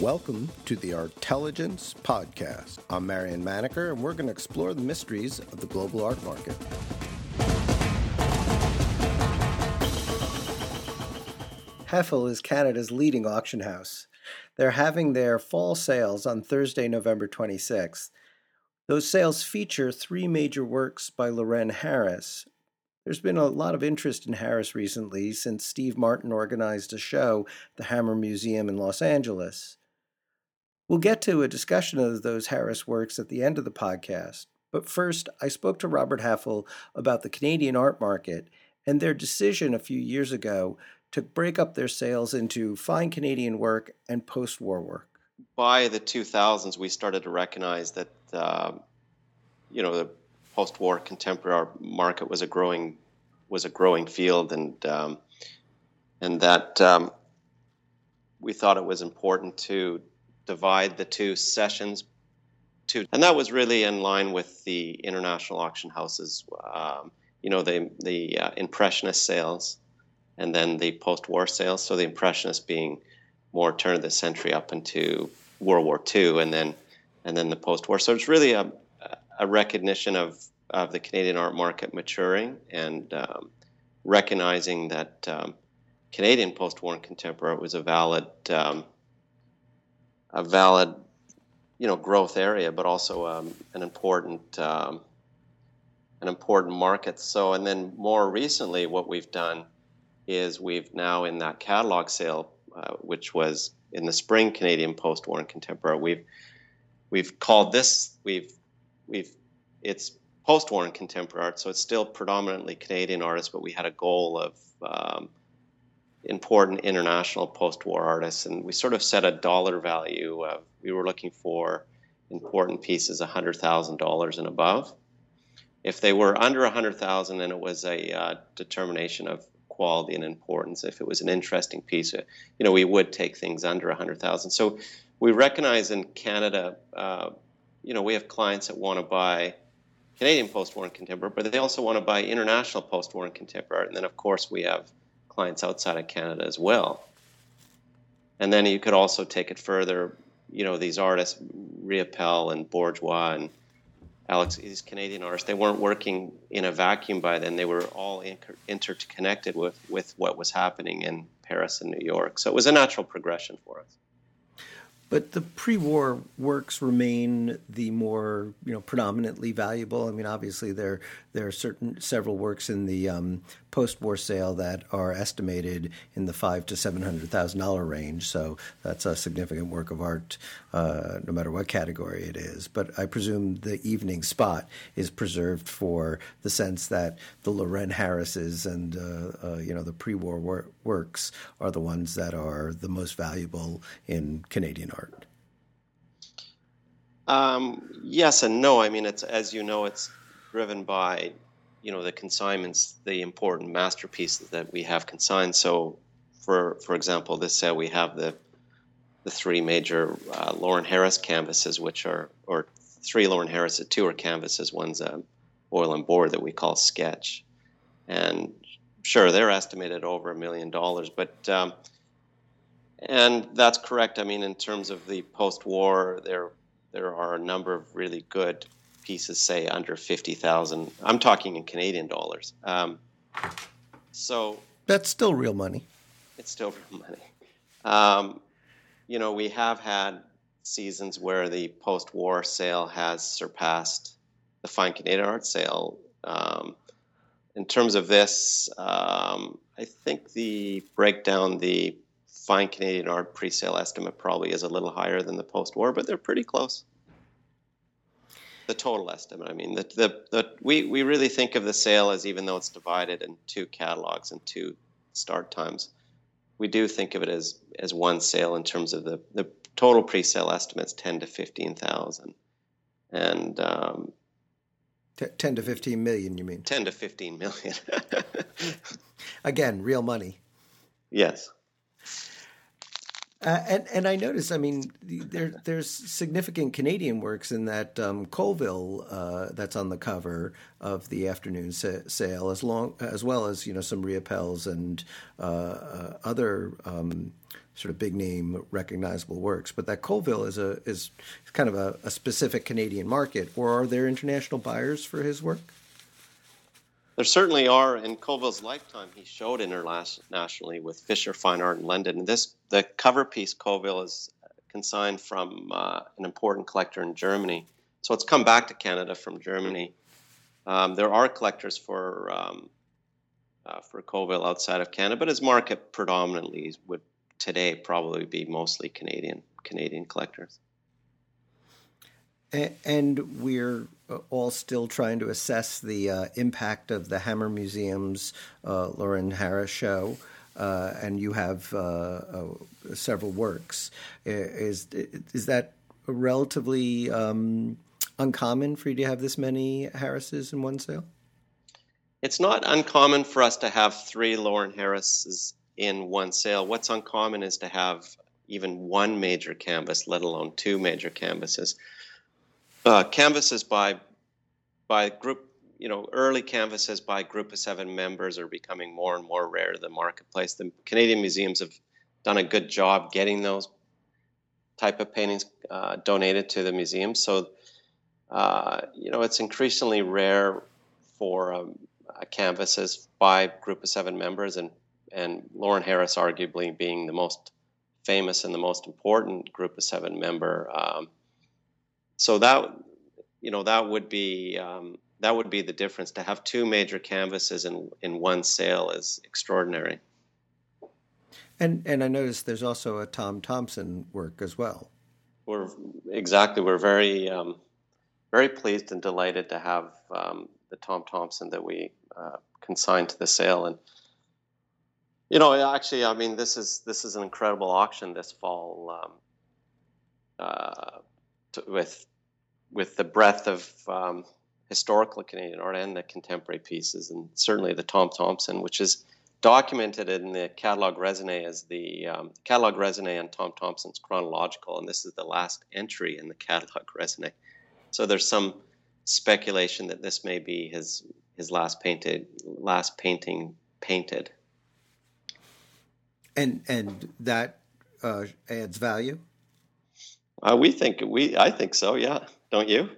Welcome to the Artelligence Podcast. I'm Marion Maneker, and we're going to explore the mysteries of the global art market. Heffel is Canada's leading auction house. They're having their fall sales on Thursday, November 26th. Those sales feature three major works by Lawren Harris, there's been a lot of interest in Harris recently since Steve Martin organized a show, at the Hammer Museum in Los Angeles. We'll get to a discussion of those Harris works at the end of the podcast, but first, I spoke to Robert Heffel about the Canadian art market and their decision a few years ago to break up their sales into fine Canadian work and post war work. By the 2000s, we started to recognize that, uh, you know, the post-war contemporary market was a growing was a growing field, and um, and that um, we thought it was important to divide the two sessions. To, and that was really in line with the international auction houses, um, you know, the the uh, impressionist sales, and then the post-war sales. So the impressionists being more turn of the century up into World War II, and then and then the post-war. So it's really a a recognition of of the Canadian art market maturing and um, recognizing that um, Canadian post-war and contemporary was a valid um, a valid you know growth area, but also um, an important um, an important market. So, and then more recently, what we've done is we've now in that catalog sale, uh, which was in the spring Canadian post-war and contemporary, we've we've called this we've we've it's post-war and contemporary art, so it's still predominantly Canadian artists, but we had a goal of um, important international post-war artists, and we sort of set a dollar value. Of, we were looking for important pieces, hundred thousand dollars and above. If they were under a hundred thousand, then it was a uh, determination of quality and importance. If it was an interesting piece, uh, you know, we would take things under a hundred thousand. So we recognize in Canada, uh, you know, we have clients that want to buy Canadian post-war and contemporary, but they also want to buy international post-war and contemporary art. And then, of course, we have clients outside of Canada as well. And then you could also take it further. You know, these artists, Riopelle and Borduas and Alex, these Canadian artists, they weren't working in a vacuum by then. They were all inter- interconnected with, with what was happening in Paris and New York. So it was a natural progression for us. But the pre-war works remain the more you know predominantly valuable. I mean, obviously there there are certain several works in the um, post-war sale that are estimated in the five to seven hundred thousand dollar range. So that's a significant work of art, uh, no matter what category it is. But I presume the evening spot is preserved for the sense that the Lawren Harrises and uh, uh, you know the pre-war wor- works are the ones that are the most valuable in Canadian art. Um, yes and no. I mean, it's as you know, it's driven by you know the consignments, the important masterpieces that we have consigned. So, for for example, this set we have the the three major uh, Lawren Harris canvases, which are or three Lawren Harris, two are canvases, one's a oil and board that we call sketch, and sure they're estimated over a million dollars, but um, and that's correct. I mean, in terms of the post-war, there there are a number of really good pieces, say under fifty thousand. I'm talking in Canadian dollars. Um, so that's still real money. It's still real money. Um, you know, we have had seasons where the post-war sale has surpassed the fine Canadian art sale. Um, in terms of this, um, I think the breakdown, the fine Canadian art pre-sale estimate probably is a little higher than the post-war, but they're pretty close. The total estimate. I mean, the, the, the we, we really think of the sale as even though it's divided in two catalogs and two start times, we do think of it as as one sale in terms of the, the total pre-sale estimates ten to fifteen thousand, and um, T- ten to fifteen million. You mean ten to fifteen million? Again, real money. Yes. Uh, and and I noticed, I mean, there there's significant Canadian works in that um, Colville uh, that's on the cover of the afternoon sa- sale, as long as well as you know some Riopelles and uh, uh, other um, sort of big name recognizable works. But that Colville is a is kind of a, a specific Canadian market, or are there international buyers for his work? There certainly are. In Colville's lifetime, he showed internationally with Fischer Fine Art in London. This, the cover piece, Colville, is consigned from uh, an important collector in Germany. So it's come back to Canada from Germany. Um, there are collectors for um, uh, for Colville outside of Canada, but his market predominantly would today probably be mostly Canadian Canadian collectors. And we're uh, all still trying to assess the uh, impact of the Hammer Museum's uh, Lawren Harris show. Uh, and you have uh, uh, several works. Is is that relatively um, uncommon for you to have this many Harrises in one sale? It's not uncommon for us to have three Lawren Harrises in one sale. What's uncommon is to have even one major canvas, let alone two major canvases. Uh, canvases by by group, you know, early canvases by group of seven members are becoming more and more rare in the marketplace. The Canadian museums have done a good job getting those type of paintings uh, donated to the museum. So, uh, you know, it's increasingly rare for um, canvases by group of seven members, and and Lawren Harris arguably being the most famous and the most important group of seven member. Um, so that you know that would be um, that would be the difference. To have two major canvases in in one sale is extraordinary. And and I noticed there's also a Tom Thomson work as well. We're exactly we're very um, very pleased and delighted to have um, the Tom Thomson that we uh, consigned to the sale and. You know, actually, I mean, this is this is an incredible auction this fall um, uh, with with the breadth of um, historical Canadian art and the contemporary pieces, and certainly the Tom Thomson, which is documented in the catalog raisonné as the um, catalog raisonné and Tom Thomson's chronological, and this is the last entry in the catalog raisonné. So there's some speculation that this may be his his last painted last painting painted. And and that uh, adds value. Uh, we think we I think so. Yeah. Don't you?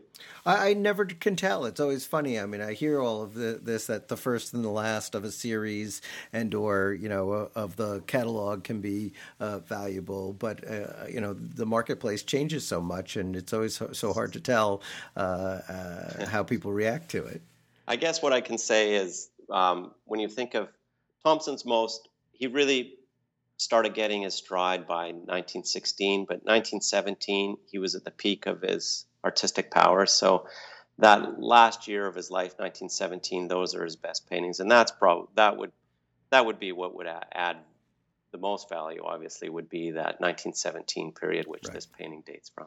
I, I, never can tell. It's always funny. I mean, I hear all of the, this that the first and the last of a series and or you know uh, of the catalog can be uh, valuable, but uh, you know the marketplace changes so much, and it's always so, so hard to tell uh, uh, how people react to it. I guess what I can say is um, when you think of Thomson's most, he really started getting his stride by 1916, but 1917 he was at the peak of his artistic power. So that last year of his life, 1917, those are his best paintings, and that's probably that would that would be what would add the most value. Obviously, would be that 1917 period, which right. this painting dates from.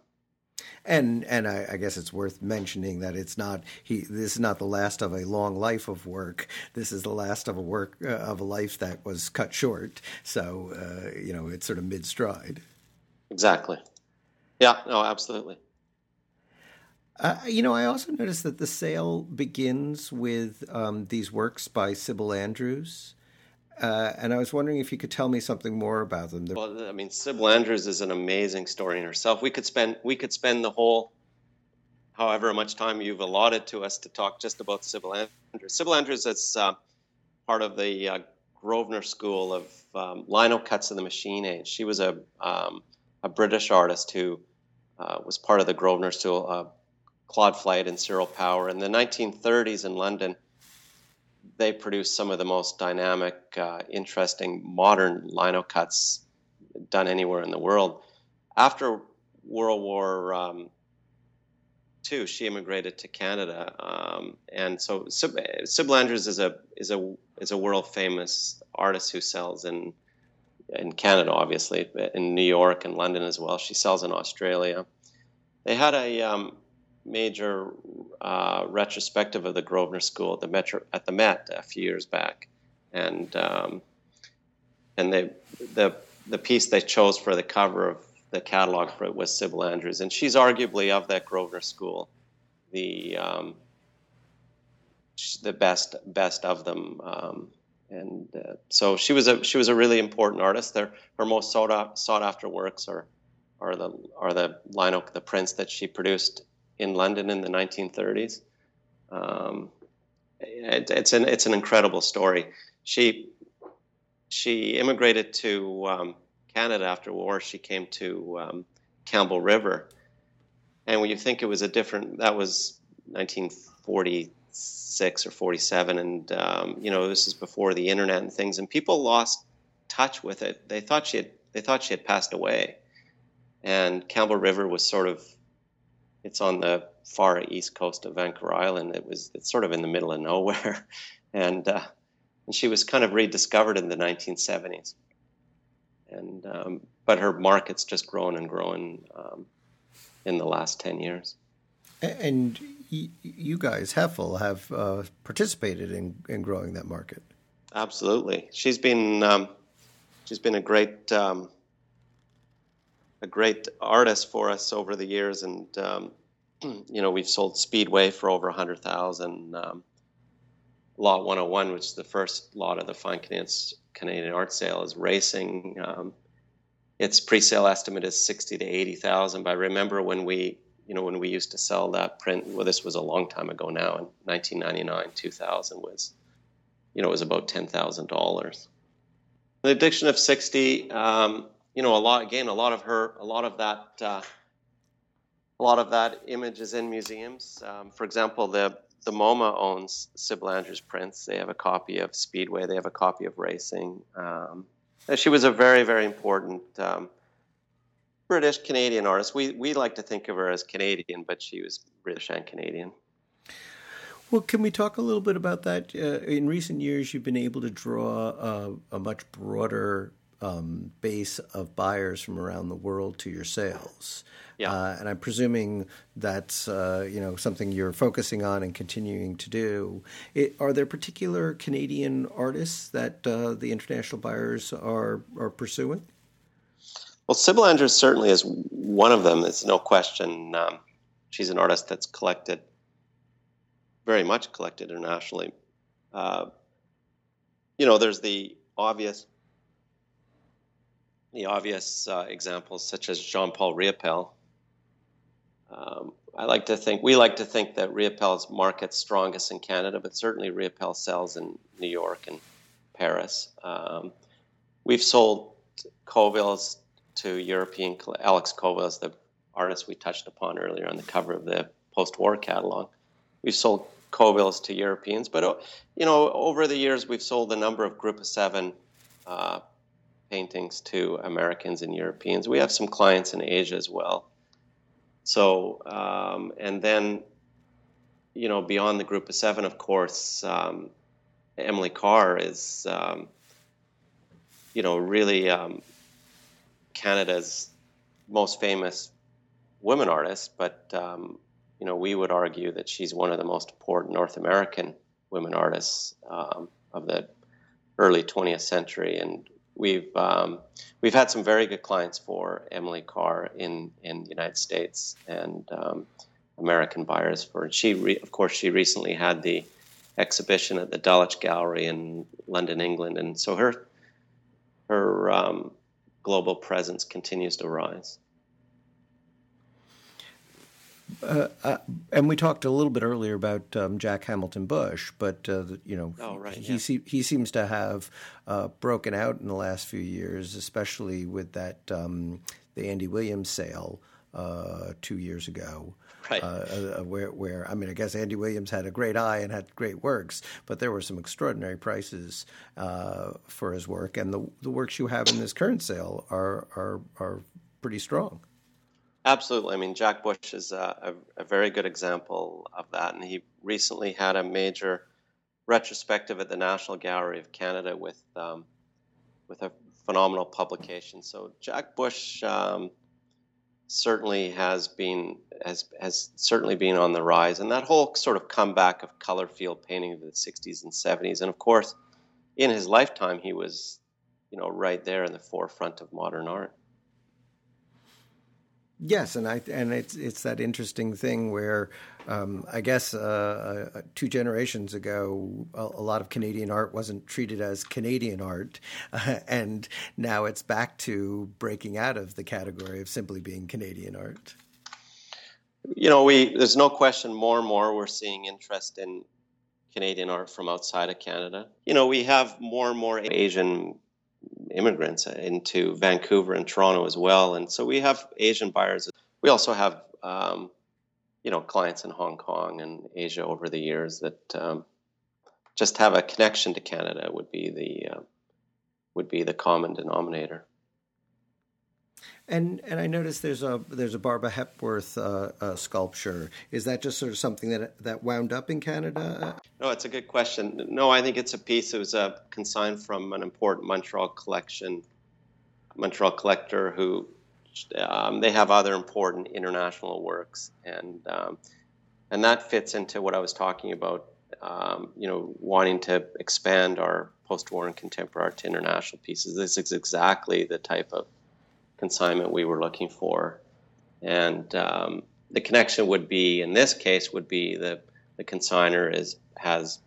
And and I, I, guess it's worth mentioning that it's not he. This is not the last of a long life of work. This is the last of a work uh, of a life that was cut short. So uh, you know it's sort of mid stride. Exactly. Yeah. No. Absolutely. Uh, you know, I also noticed that the sale begins with um, these works by Sybil Andrews. Uh, and I was wondering if you could tell me something more about them. Well, I mean, Sybil Andrews is an amazing story in herself. We could spend we could spend the whole, however much time you've allotted to us to talk just about Sybil Andrews. Sybil Andrews is uh, part of the uh, Grosvenor School of um, lino cuts of the machine age. She was a um, a British artist who uh, was part of the Grosvenor School uh, Claude Flight and Cyril Power. In the 1930s in London, they produce some of the most dynamic, uh, interesting modern lino cuts done anywhere in the world. After World War um, II, she immigrated to Canada, um, and so Sybil Andrews is a is a is a world famous artist who sells in in Canada, obviously, in New York and London as well. She sells in Australia. They had a um, major uh, retrospective of the Grosvenor School at the Metro at the Met a few years back, and um, and they the the piece they chose for the cover of the catalog for it was Sybil Andrews, and she's arguably of that Grosvenor school, the um, the best best of them. Um, and uh, so she was a she was a really important artist. There, her most sought out, sought after works are are the are the Lion-Oak the prints that she produced in London in the 1930s. Um, it, it's an it's an incredible story. She she immigrated to um, Canada after war. She came to um, Campbell River, and when you think it was a different, that was 1946 or 47, and um, you know this is before the internet and things, and people lost touch with it. They thought she had they thought she had passed away, and Campbell River was sort of it's on the far east coast of Vancouver Island. It was it's sort of in the middle of nowhere, and uh, and she was kind of rediscovered in the 1970s. And um, but her market's just grown and grown um, in the last 10 years. And you guys, Heffel, have uh, participated in, in growing that market. Absolutely, she's been um, she's been a great um, a great artist for us over the years, and um, you know we've sold Speedway for over a hundred thousand. Um, lot 101, which is the first lot of the Fine Canadian Art Sale, is racing. Um, its pre-sale estimate is sixty to eighty thousand. But I remember when we, you know, when we used to sell that print. Well, this was a long time ago now. In 1999, 2000 was, you know, it was about ten thousand dollars. The addiction of sixty. Um, you know, a lot again, a lot of her, a lot of that. Uh, a lot of that image is in museums. Um, for example, the the MoMA owns Sybil Andrews prints. They have a copy of Speedway. They have a copy of Racing. Um, she was a very, very important um, British Canadian artist. We we like to think of her as Canadian, but she was British and Canadian. Well, can we talk a little bit about that? Uh, in recent years, you've been able to draw a, a much broader um, base of buyers from around the world to your sales. Yeah. Uh, and I'm presuming that's uh, you know something you're focusing on and continuing to do. It, are there particular Canadian artists that uh, the international buyers are are pursuing? Well, Sybil Andrews certainly is one of them. It's no question. Um, she's an artist that's collected very much collected internationally. Uh, you know, there's the obvious the obvious uh, examples such as Jean-Paul Riopelle, um, I like to think we like to think that Riopelle's market's strongest in Canada, but certainly Riopelle sells in New York and Paris. Um, we've sold Colvilles to European. Alex Colvilles, the artist we touched upon earlier on the cover of the post-war catalog. We've sold Colvilles to Europeans, but uh, you know, over the years we've sold a number of Group of Seven uh, paintings to Americans and Europeans. We have some clients in Asia as well. So, um, and then, you know, beyond the group of seven, of course, um, Emily Carr is, um, you know, really um, Canada's most famous women artist. But, um, you know, we would argue that she's one of the most important North American women artists um, of the early 20th century. And we've um, we've had some very good clients for Emily Carr in in the United States and um, American buyers for. She re, of course she recently had the exhibition at the Dulwich Gallery in London, England, and so her her um, global presence continues to rise. Uh, uh, and we talked a little bit earlier about um, Jack Hamilton Bush, but uh, you know, oh, right, he yeah. se- he seems to have uh, broken out in the last few years, especially with that um, the Andy Williams sale uh, two years ago. Right. Uh, where, where I mean, I guess Andy Williams had a great eye and had great works, but there were some extraordinary prices for his work, and the the works you have in this current sale are are are pretty strong. Absolutely. I mean, Jack Bush is a, a, a, very good example of that. And he recently had a major retrospective at the National Gallery of Canada with, um, with a phenomenal publication. So Jack Bush um, certainly has been has has certainly been on the rise, and that whole sort of comeback of color field painting of the 60s and 70s, and of course, in his lifetime, he was you know, right there in the forefront of modern art. Yes, and I and it's it's that interesting thing where um, I guess uh, uh, two generations ago a, a, lot of Canadian art wasn't treated as Canadian art, uh, and now it's back to breaking out of the category of simply being Canadian art. You know, we there's no question more and more we're seeing interest in Canadian art from outside of Canada. You know, we have more and more Asian immigrants into Vancouver and Toronto as well, and so we have Asian buyers. We also have, um, you know, clients in Hong Kong and Asia over the years that um, just have a connection to Canada. Would be the uh, would be the common denominator. And and I noticed there's a there's a Barbara Hepworth uh, uh, sculpture. Is that just sort of something that that wound up in Canada? No, it's a good question. No, I think it's a piece. It was a consigned from an important Montreal collection, Montreal collector who um, they have other important international works, and um, and that fits into what I was talking about. Um, you know, wanting to expand our post-war and contemporary art to international pieces. This is exactly the type of consignment we were looking for. And um, the connection would be, in this case, would be the, the consigner is has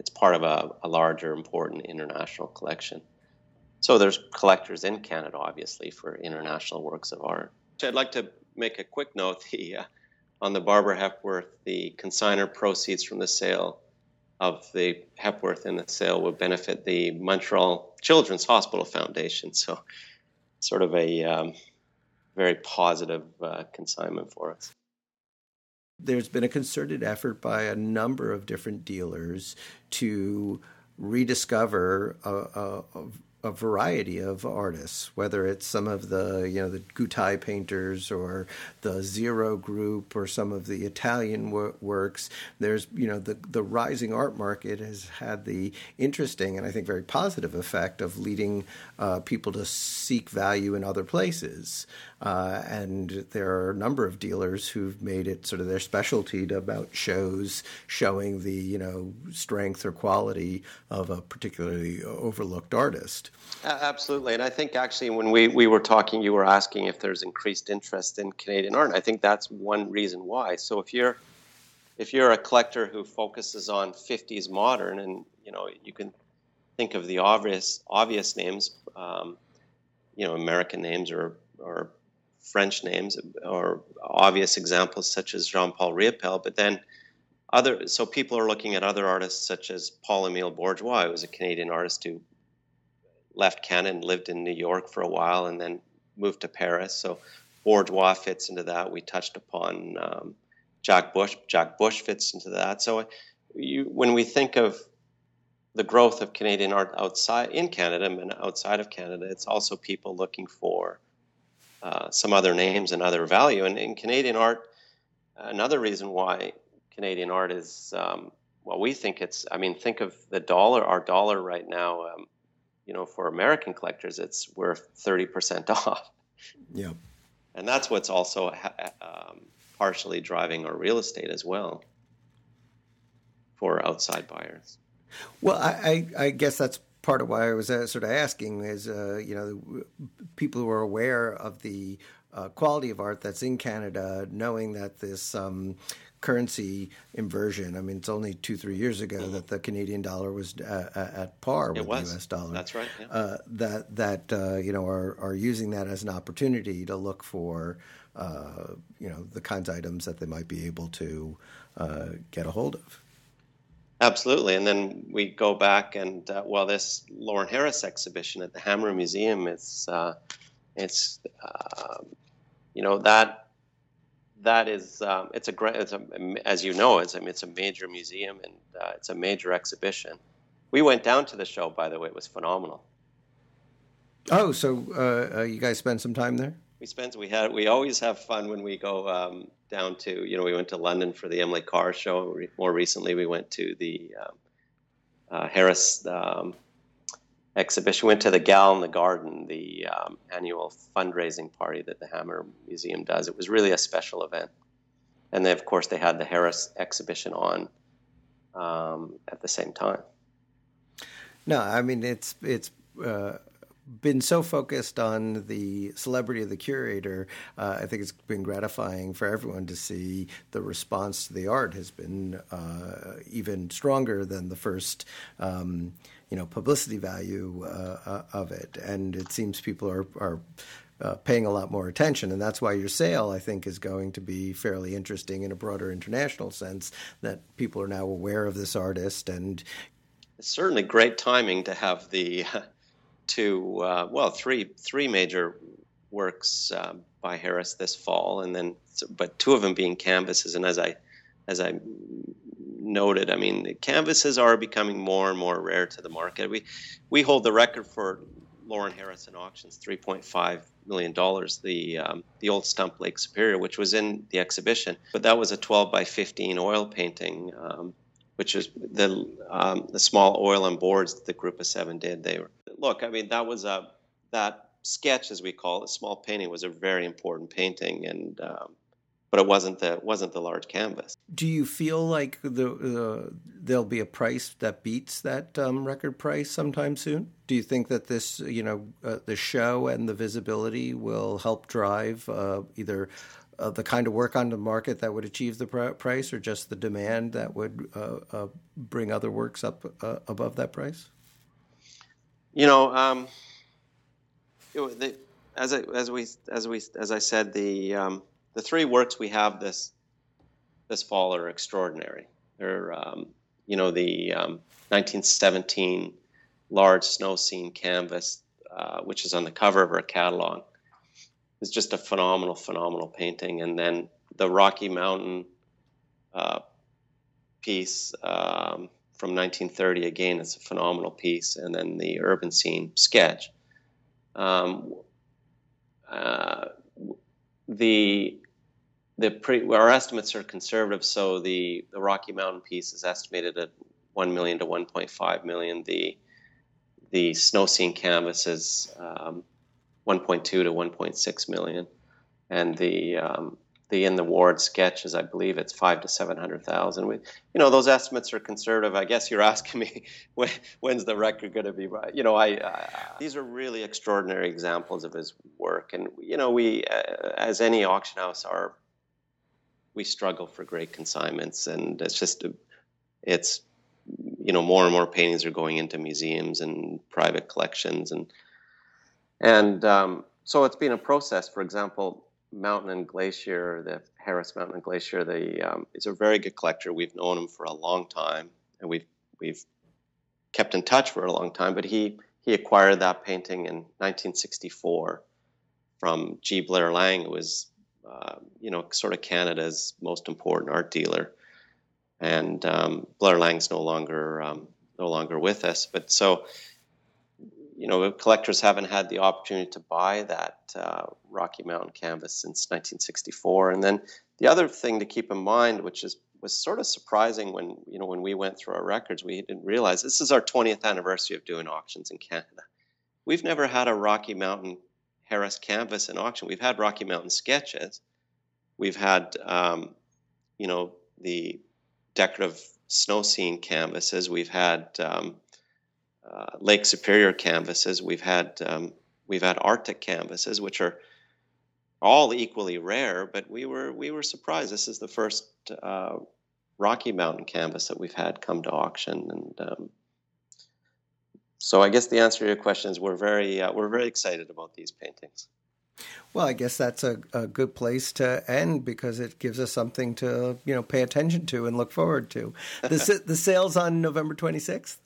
it's part of a, a larger, important international collection. So there's collectors in Canada, obviously, for international works of art. I'd like to make a quick note the, uh, on the Barbara Hepworth. The consigner proceeds from the sale of the Hepworth in the sale would benefit the Montreal Children's Hospital Foundation. So sort of a um, very positive uh, consignment for us. There's been a concerted effort by a number of different dealers to rediscover a, a, a variety of artists, whether it's some of the you know the Gutai painters or the Zero Group or some of the Italian wor- works. There's you know the the rising art market has had the interesting and I think very positive effect of leading uh, people to seek value in other places. Uh, and there are a number of dealers who've made it sort of their specialty to about shows showing the you know strength or quality of a particularly overlooked artist. Absolutely, and I think actually when we, we were talking, you were asking if there's increased interest in Canadian art. I think that's one reason why. So if you're if you're a collector who focuses on 50s modern, and you know you can think of the obvious obvious names, um, you know American names or or French names or obvious examples such as Jean-Paul Riopelle, but then other so people are looking at other artists such as Paul-Émile Borduas, who was a Canadian artist who left Canada and lived in New York for a while and then moved to Paris. So Borduas fits into that. We touched upon um, Jack Bush. Jack Bush fits into that. So you, when we think of the growth of Canadian art outside in Canada and outside of Canada, it's also people looking for uh, some other names and other value. And in Canadian art, another reason why Canadian art is, um, well, we think it's, I mean, think of the dollar, our dollar right now, um, you know, for American collectors, it's worth 30% off. Yeah. And that's what's also um, partially driving our real estate as well for outside buyers. Well, I, I, I guess that's part of why I was uh, sort of asking is, uh, you know, people who are aware of the uh, quality of art that's in Canada, knowing that this um, currency inversion. I mean, it's only two, three years ago mm-hmm. that the Canadian dollar was uh, at par with the U.S. dollar. That's right. Yeah. Uh, that that uh, you know are are using that as an opportunity to look for uh, you know the kinds of items that they might be able to get a hold of. Absolutely, and then we go back and uh, well, this Lawren Harris exhibition at the Hammer Museum, is uh, it's uh, you know that that is um, it's a great it's a, as you know it's a, it's a major museum and uh, it's a major exhibition. We went down to the show, by the way, it was phenomenal. Oh, so uh, uh, you guys spent some time there? We spent we had we always have fun when we go um, down to you know we went to London for the Emily Carr show. More recently, we went to the um, uh, Harris um, exhibition. Went to the Gala in the Garden, the um, annual fundraising party that the Hammer Museum does. It was really a special event, and then of course they had the Harris exhibition on um, at the same time. No, I mean it's it's. Uh been so focused on the celebrity of the curator, uh, I think it's been gratifying for everyone to see the response to the art has been uh, even stronger than the first. Um, you know, publicity value uh, uh, of it, and it seems people are are uh, paying a lot more attention. And that's why your sale, I think, is going to be fairly interesting in a broader international sense that people are now aware of this artist. And it's certainly great timing to have the two, uh, well, three, three major works uh, by Harris this fall, and then, but two of them being canvases. And as I, as I noted, I mean, canvases are becoming more and more rare to the market. We, we hold the record for Lawren Harrison auctions, three point five million dollars. The um, the old stump Lake Superior, which was in the exhibition, but that was a twelve by fifteen oil painting. Um, which is the um, the small oil and boards that the group of seven did. They were look. I mean, that was a that sketch, as we call it, a small painting, was a very important painting, and um, but it wasn't the wasn't the large canvas. Do you feel like the uh, there'll be a price that beats that um, record price sometime soon? Do you think that this, you know, uh, the show and the visibility will help drive uh, either uh, the kind of work on the market that would achieve the pr- price, or just the demand that would uh, uh, bring other works up uh, above that price? You know, um, it, the, as I, as we as we as I said, the um, the three works we have this this fall are extraordinary. They're um, you know the 1917 um, large snow scene canvas, uh, which is on the cover of our catalog is just a phenomenal, phenomenal painting. And then the Rocky Mountain uh, piece um, from 1930, again, it's a phenomenal piece. And then the urban scene sketch. Um, uh, the the pre, our estimates are conservative, so the, the Rocky Mountain piece is estimated at 1 million to 1.5 million. The the snow scene canvas is um, 1.2 to 1.6 million, and the um, the in the ward sketch is, I believe, it's five to seven hundred thousand. You know, those estimates are conservative. I guess you're asking me when, when's the record going to be right. You know, I, I, these are really extraordinary examples of his work, and you know, we uh, as any auction house are we struggle for great consignments, and it's just it's you know more and more paintings are going into museums and private collections and and um, so it's been a process. For example, Mountain and Glacier, the Harris Mountain and Glacier, the um, is a very good collector. We've known him for a long time, and we've we've kept in touch for a long time. But he he acquired that painting in 1964 from G. Blair Laing, who was uh, you know sort of Canada's most important art dealer. And um, Blair Laing's no longer um, no longer with us, but so you know, collectors haven't had the opportunity to buy that uh, Rocky Mountain canvas since 1964. And then the other thing to keep in mind, which is was sort of surprising when you know when we went through our records, we didn't realize this is our 20th anniversary of doing auctions in Canada. We've never had a Rocky Mountain Harris canvas in auction. We've had Rocky Mountain sketches. We've had, um, you know, the decorative snow scene canvases. We've had um, uh, Lake Superior canvases. We've had um, we've had Arctic canvases, which are all equally rare. But we were we were surprised. This is the first uh, Rocky Mountain canvas that we've had come to auction, and um, so I guess the answer to your question is we're very uh, we're very excited about these paintings. Well, I guess that's a, a good place to end because it gives us something to you know pay attention to and look forward to. The the sales on November twenty sixth.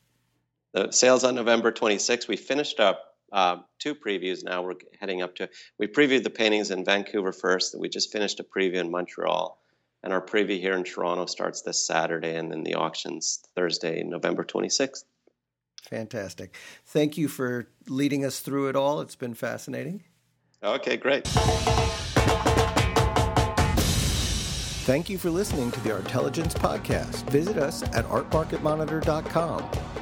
The sales on November 26th. We finished up uh, two previews now. We're heading up to, we previewed the paintings in Vancouver first. We just finished a preview in Montreal. And our preview here in Toronto starts this Saturday, and then the auctions Thursday, November 26th. Fantastic. Thank you for leading us through it all. It's been fascinating. Okay, great. Thank you for listening to the Artelligence Podcast. Visit us at artmarketmonitor.com